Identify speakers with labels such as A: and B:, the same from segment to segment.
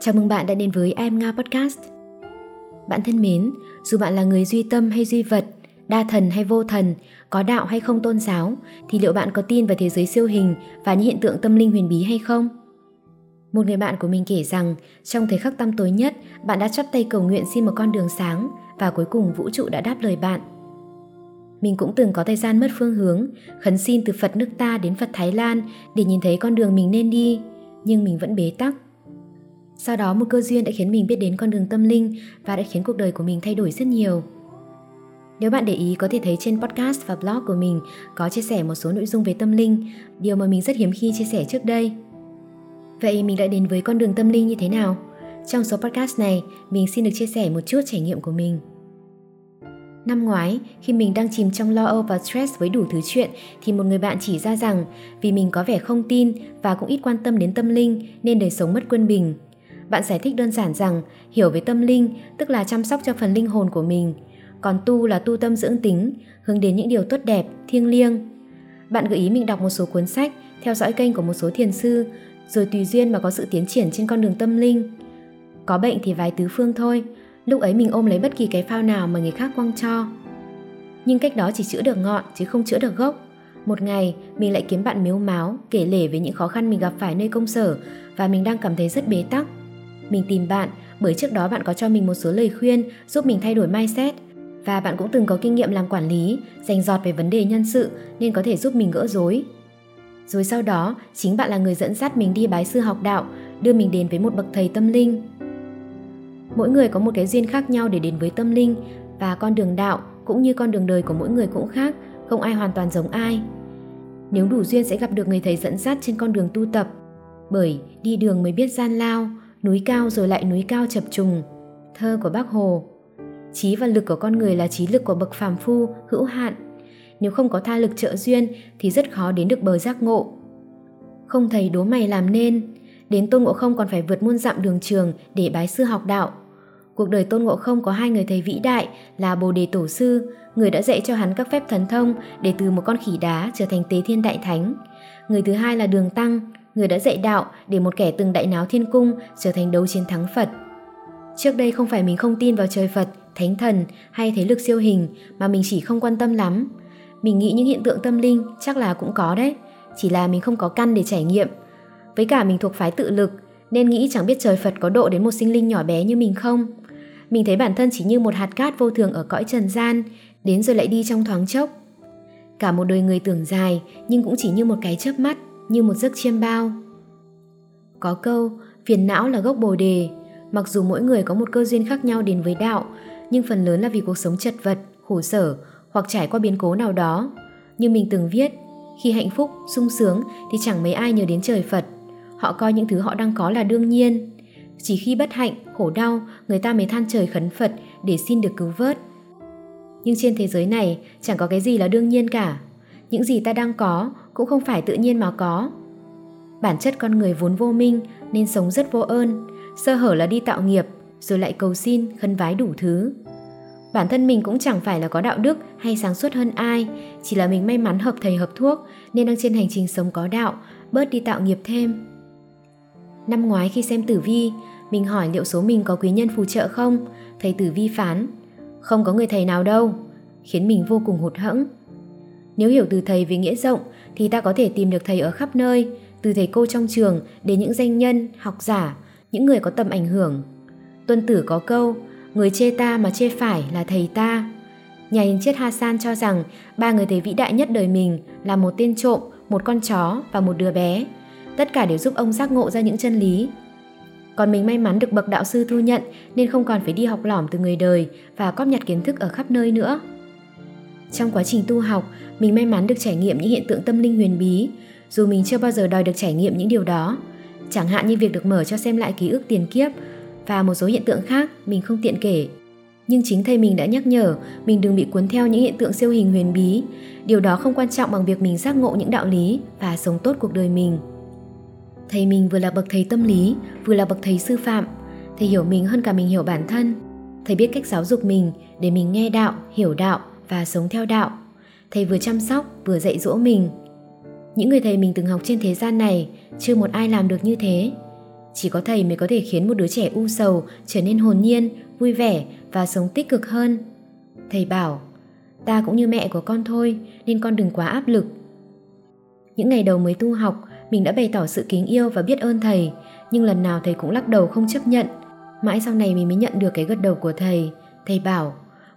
A: Chào mừng bạn đã đến với Em Nga Podcast. Bạn thân mến, dù bạn là người duy tâm hay duy vật, đa thần hay vô thần, có đạo hay không tôn giáo, thì liệu bạn có tin vào thế giới siêu hình và những hiện tượng tâm linh huyền bí hay không? Một người bạn của mình kể rằng, trong thời khắc tăm tối nhất, bạn đã chắp tay cầu nguyện xin một con đường sáng và cuối cùng vũ trụ đã đáp lời bạn. Mình cũng từng có thời gian mất phương hướng, khấn xin từ Phật nước ta đến Phật Thái Lan để nhìn thấy con đường mình nên đi, nhưng mình vẫn bế tắc sau đó một cơ duyên đã khiến mình biết đến con đường tâm linh và đã khiến cuộc đời của mình thay đổi rất nhiều. Nếu bạn để ý có thể thấy trên podcast và blog của mình có chia sẻ một số nội dung về tâm linh, điều mà mình rất hiếm khi chia sẻ trước đây. Vậy mình đã đến với con đường tâm linh như thế nào? Trong số podcast này, mình xin được chia sẻ một chút trải nghiệm của mình. Năm ngoái, khi mình đang chìm trong lo âu và stress với đủ thứ chuyện thì một người bạn chỉ ra rằng vì mình có vẻ không tin và cũng ít quan tâm đến tâm linh nên đời sống mất quân bình – bạn giải thích đơn giản rằng hiểu về tâm linh tức là chăm sóc cho phần linh hồn của mình, còn tu là tu tâm dưỡng tính, hướng đến những điều tốt đẹp, thiêng liêng. Bạn gợi ý mình đọc một số cuốn sách, theo dõi kênh của một số thiền sư, rồi tùy duyên mà có sự tiến triển trên con đường tâm linh. Có bệnh thì vài tứ phương thôi, lúc ấy mình ôm lấy bất kỳ cái phao nào mà người khác quăng cho. Nhưng cách đó chỉ chữa được ngọn chứ không chữa được gốc. Một ngày, mình lại kiếm bạn miếu máu, kể lể về những khó khăn mình gặp phải nơi công sở và mình đang cảm thấy rất bế tắc. Mình tìm bạn bởi trước đó bạn có cho mình một số lời khuyên giúp mình thay đổi mindset và bạn cũng từng có kinh nghiệm làm quản lý, dành giọt về vấn đề nhân sự nên có thể giúp mình gỡ rối. Rồi sau đó, chính bạn là người dẫn dắt mình đi bái sư học đạo, đưa mình đến với một bậc thầy tâm linh. Mỗi người có một cái duyên khác nhau để đến với tâm linh và con đường đạo cũng như con đường đời của mỗi người cũng khác, không ai hoàn toàn giống ai. Nếu đủ duyên sẽ gặp được người thầy dẫn dắt trên con đường tu tập, bởi đi đường mới biết gian lao, núi cao rồi lại núi cao chập trùng. Thơ của bác Hồ Trí và lực của con người là trí lực của bậc phàm phu, hữu hạn. Nếu không có tha lực trợ duyên thì rất khó đến được bờ giác ngộ. Không thầy đố mày làm nên, đến Tôn Ngộ Không còn phải vượt muôn dặm đường trường để bái sư học đạo. Cuộc đời Tôn Ngộ Không có hai người thầy vĩ đại là Bồ Đề Tổ Sư, người đã dạy cho hắn các phép thần thông để từ một con khỉ đá trở thành tế thiên đại thánh. Người thứ hai là Đường Tăng, người đã dạy đạo để một kẻ từng đại náo thiên cung trở thành đấu chiến thắng Phật. Trước đây không phải mình không tin vào trời Phật, thánh thần hay thế lực siêu hình mà mình chỉ không quan tâm lắm. Mình nghĩ những hiện tượng tâm linh chắc là cũng có đấy, chỉ là mình không có căn để trải nghiệm. Với cả mình thuộc phái tự lực nên nghĩ chẳng biết trời Phật có độ đến một sinh linh nhỏ bé như mình không. Mình thấy bản thân chỉ như một hạt cát vô thường ở cõi trần gian, đến rồi lại đi trong thoáng chốc. Cả một đời người tưởng dài nhưng cũng chỉ như một cái chớp mắt như một giấc chiêm bao. Có câu, phiền não là gốc bồ đề, mặc dù mỗi người có một cơ duyên khác nhau đến với đạo, nhưng phần lớn là vì cuộc sống chật vật, khổ sở hoặc trải qua biến cố nào đó. Như mình từng viết, khi hạnh phúc, sung sướng thì chẳng mấy ai nhớ đến trời Phật. Họ coi những thứ họ đang có là đương nhiên. Chỉ khi bất hạnh, khổ đau, người ta mới than trời khấn Phật để xin được cứu vớt. Nhưng trên thế giới này chẳng có cái gì là đương nhiên cả. Những gì ta đang có cũng không phải tự nhiên mà có. Bản chất con người vốn vô minh nên sống rất vô ơn, sơ hở là đi tạo nghiệp, rồi lại cầu xin, khấn vái đủ thứ. Bản thân mình cũng chẳng phải là có đạo đức hay sáng suốt hơn ai, chỉ là mình may mắn hợp thầy hợp thuốc nên đang trên hành trình sống có đạo, bớt đi tạo nghiệp thêm. Năm ngoái khi xem tử vi, mình hỏi liệu số mình có quý nhân phù trợ không? Thầy tử vi phán, không có người thầy nào đâu, khiến mình vô cùng hụt hẫng. Nếu hiểu từ thầy về nghĩa rộng thì ta có thể tìm được thầy ở khắp nơi, từ thầy cô trong trường đến những danh nhân, học giả, những người có tầm ảnh hưởng. Tuân tử có câu, người chê ta mà chê phải là thầy ta. Nhà hiền triết Hassan cho rằng ba người thầy vĩ đại nhất đời mình là một tên trộm, một con chó và một đứa bé. Tất cả đều giúp ông giác ngộ ra những chân lý. Còn mình may mắn được bậc đạo sư thu nhận nên không còn phải đi học lỏm từ người đời và cóp nhặt kiến thức ở khắp nơi nữa. Trong quá trình tu học, mình may mắn được trải nghiệm những hiện tượng tâm linh huyền bí, dù mình chưa bao giờ đòi được trải nghiệm những điều đó. Chẳng hạn như việc được mở cho xem lại ký ức tiền kiếp và một số hiện tượng khác mình không tiện kể. Nhưng chính thầy mình đã nhắc nhở mình đừng bị cuốn theo những hiện tượng siêu hình huyền bí. Điều đó không quan trọng bằng việc mình giác ngộ những đạo lý và sống tốt cuộc đời mình. Thầy mình vừa là bậc thầy tâm lý, vừa là bậc thầy sư phạm. Thầy hiểu mình hơn cả mình hiểu bản thân. Thầy biết cách giáo dục mình để mình nghe đạo, hiểu đạo và sống theo đạo. Thầy vừa chăm sóc vừa dạy dỗ mình. Những người thầy mình từng học trên thế gian này chưa một ai làm được như thế. Chỉ có thầy mới có thể khiến một đứa trẻ u sầu trở nên hồn nhiên, vui vẻ và sống tích cực hơn. Thầy bảo, ta cũng như mẹ của con thôi nên con đừng quá áp lực. Những ngày đầu mới tu học, mình đã bày tỏ sự kính yêu và biết ơn thầy, nhưng lần nào thầy cũng lắc đầu không chấp nhận. Mãi sau này mình mới nhận được cái gật đầu của thầy. Thầy bảo,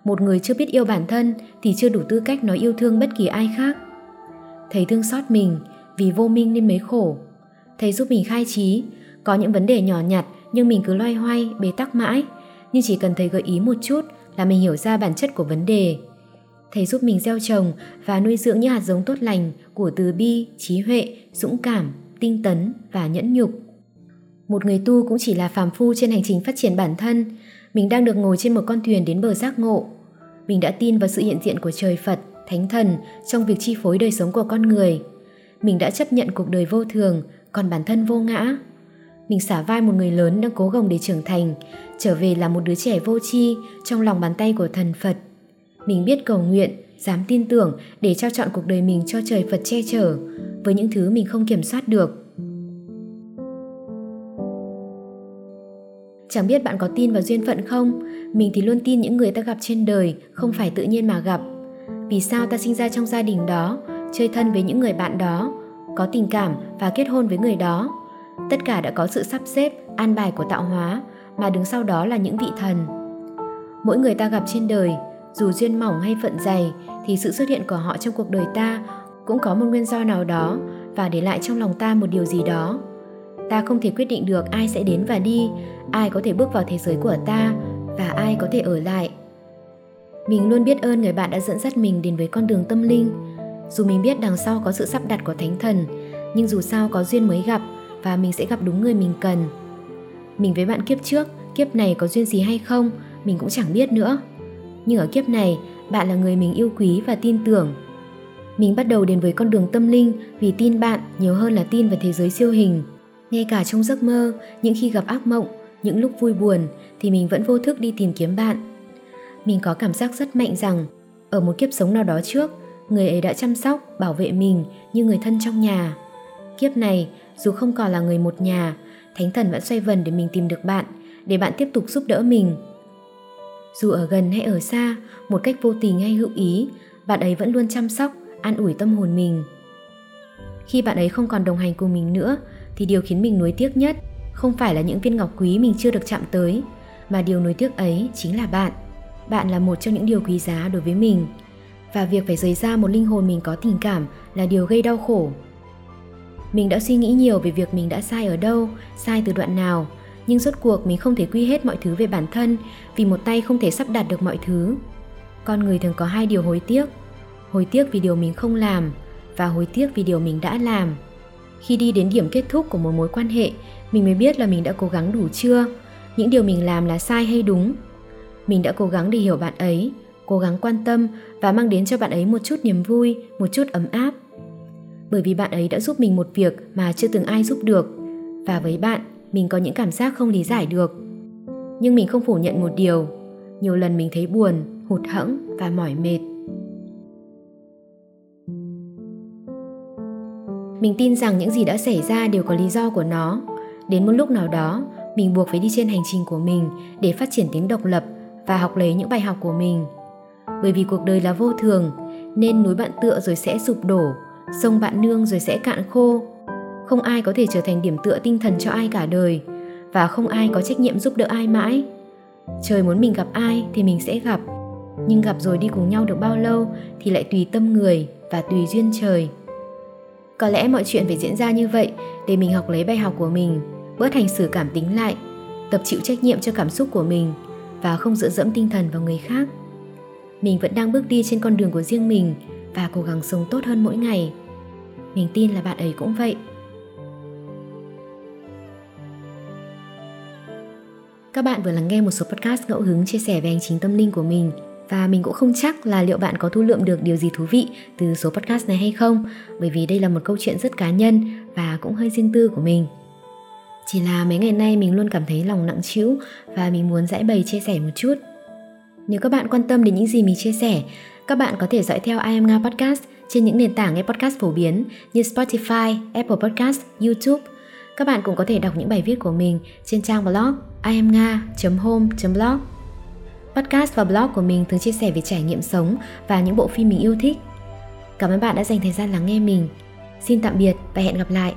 A: một người chưa biết yêu bản thân thì chưa đủ tư cách nói yêu thương bất kỳ ai khác. Thầy thương xót mình, vì vô minh nên mới khổ. Thầy giúp mình khai trí, có những vấn đề nhỏ nhặt nhưng mình cứ loay hoay, bế tắc mãi. Nhưng chỉ cần thầy gợi ý một chút là mình hiểu ra bản chất của vấn đề. Thầy giúp mình gieo trồng và nuôi dưỡng những hạt giống tốt lành của từ bi, trí huệ, dũng cảm, tinh tấn và nhẫn nhục. Một người tu cũng chỉ là phàm phu trên hành trình phát triển bản thân. Mình đang được ngồi trên một con thuyền đến bờ giác ngộ. Mình đã tin vào sự hiện diện của trời Phật, Thánh Thần trong việc chi phối đời sống của con người. Mình đã chấp nhận cuộc đời vô thường, còn bản thân vô ngã. Mình xả vai một người lớn đang cố gồng để trưởng thành, trở về là một đứa trẻ vô tri trong lòng bàn tay của thần Phật. Mình biết cầu nguyện, dám tin tưởng để trao chọn cuộc đời mình cho trời Phật che chở với những thứ mình không kiểm soát được. Chẳng biết bạn có tin vào duyên phận không? Mình thì luôn tin những người ta gặp trên đời không phải tự nhiên mà gặp. Vì sao ta sinh ra trong gia đình đó, chơi thân với những người bạn đó, có tình cảm và kết hôn với người đó? Tất cả đã có sự sắp xếp, an bài của tạo hóa, mà đứng sau đó là những vị thần. Mỗi người ta gặp trên đời, dù duyên mỏng hay phận dày, thì sự xuất hiện của họ trong cuộc đời ta cũng có một nguyên do nào đó và để lại trong lòng ta một điều gì đó. Ta không thể quyết định được ai sẽ đến và đi, ai có thể bước vào thế giới của ta và ai có thể ở lại. Mình luôn biết ơn người bạn đã dẫn dắt mình đến với con đường tâm linh. Dù mình biết đằng sau có sự sắp đặt của thánh thần, nhưng dù sao có duyên mới gặp và mình sẽ gặp đúng người mình cần. Mình với bạn kiếp trước, kiếp này có duyên gì hay không, mình cũng chẳng biết nữa. Nhưng ở kiếp này, bạn là người mình yêu quý và tin tưởng. Mình bắt đầu đến với con đường tâm linh vì tin bạn nhiều hơn là tin vào thế giới siêu hình. Ngay cả trong giấc mơ, những khi gặp ác mộng, những lúc vui buồn thì mình vẫn vô thức đi tìm kiếm bạn. Mình có cảm giác rất mạnh rằng ở một kiếp sống nào đó trước, người ấy đã chăm sóc, bảo vệ mình như người thân trong nhà. Kiếp này, dù không còn là người một nhà, Thánh Thần vẫn xoay vần để mình tìm được bạn, để bạn tiếp tục giúp đỡ mình. Dù ở gần hay ở xa, một cách vô tình hay hữu ý, bạn ấy vẫn luôn chăm sóc, an ủi tâm hồn mình. Khi bạn ấy không còn đồng hành cùng mình nữa, thì điều khiến mình nuối tiếc nhất không phải là những viên ngọc quý mình chưa được chạm tới, mà điều nuối tiếc ấy chính là bạn. Bạn là một trong những điều quý giá đối với mình. Và việc phải rời ra một linh hồn mình có tình cảm là điều gây đau khổ. Mình đã suy nghĩ nhiều về việc mình đã sai ở đâu, sai từ đoạn nào, nhưng rốt cuộc mình không thể quy hết mọi thứ về bản thân vì một tay không thể sắp đặt được mọi thứ. Con người thường có hai điều hối tiếc. Hối tiếc vì điều mình không làm và hối tiếc vì điều mình đã làm. Khi đi đến điểm kết thúc của một mối quan hệ, mình mới biết là mình đã cố gắng đủ chưa, những điều mình làm là sai hay đúng. Mình đã cố gắng để hiểu bạn ấy, cố gắng quan tâm và mang đến cho bạn ấy một chút niềm vui, một chút ấm áp. Bởi vì bạn ấy đã giúp mình một việc mà chưa từng ai giúp được. Và với bạn, mình có những cảm giác không lý giải được. Nhưng mình không phủ nhận một điều, nhiều lần mình thấy buồn, hụt hẫng và mỏi mệt. Mình tin rằng những gì đã xảy ra đều có lý do của nó. Đến một lúc nào đó, mình buộc phải đi trên hành trình của mình để phát triển tính độc lập và học lấy những bài học của mình. Bởi vì cuộc đời là vô thường, nên núi bạn tựa rồi sẽ sụp đổ, sông bạn nương rồi sẽ cạn khô. Không ai có thể trở thành điểm tựa tinh thần cho ai cả đời, và không ai có trách nhiệm giúp đỡ ai mãi. Trời muốn mình gặp ai thì mình sẽ gặp, nhưng gặp rồi đi cùng nhau được bao lâu thì lại tùy tâm người và tùy duyên trời. Có lẽ mọi chuyện phải diễn ra như vậy để mình học lấy bài học của mình, bớt hành xử cảm tính lại, tập chịu trách nhiệm cho cảm xúc của mình và không dựa dẫm tinh thần vào người khác. Mình vẫn đang bước đi trên con đường của riêng mình và cố gắng sống tốt hơn mỗi ngày. Mình tin là bạn ấy cũng vậy. Các bạn vừa lắng nghe một số podcast ngẫu hứng chia sẻ về hành trình tâm linh của mình và mình cũng không chắc là liệu bạn có thu lượm được điều gì thú vị từ số podcast này hay không bởi vì đây là một câu chuyện rất cá nhân và cũng hơi riêng tư của mình. Chỉ là mấy ngày nay mình luôn cảm thấy lòng nặng trĩu và mình muốn giải bày chia sẻ một chút. Nếu các bạn quan tâm đến những gì mình chia sẻ các bạn có thể dõi theo I Am Nga Podcast trên những nền tảng nghe podcast phổ biến như Spotify, Apple Podcast, YouTube. Các bạn cũng có thể đọc những bài viết của mình trên trang blog iamnga.home.blog. Podcast và blog của mình thường chia sẻ về trải nghiệm sống và những bộ phim mình yêu thích. Cảm ơn bạn đã dành thời gian lắng nghe mình. Xin tạm biệt và hẹn gặp lại.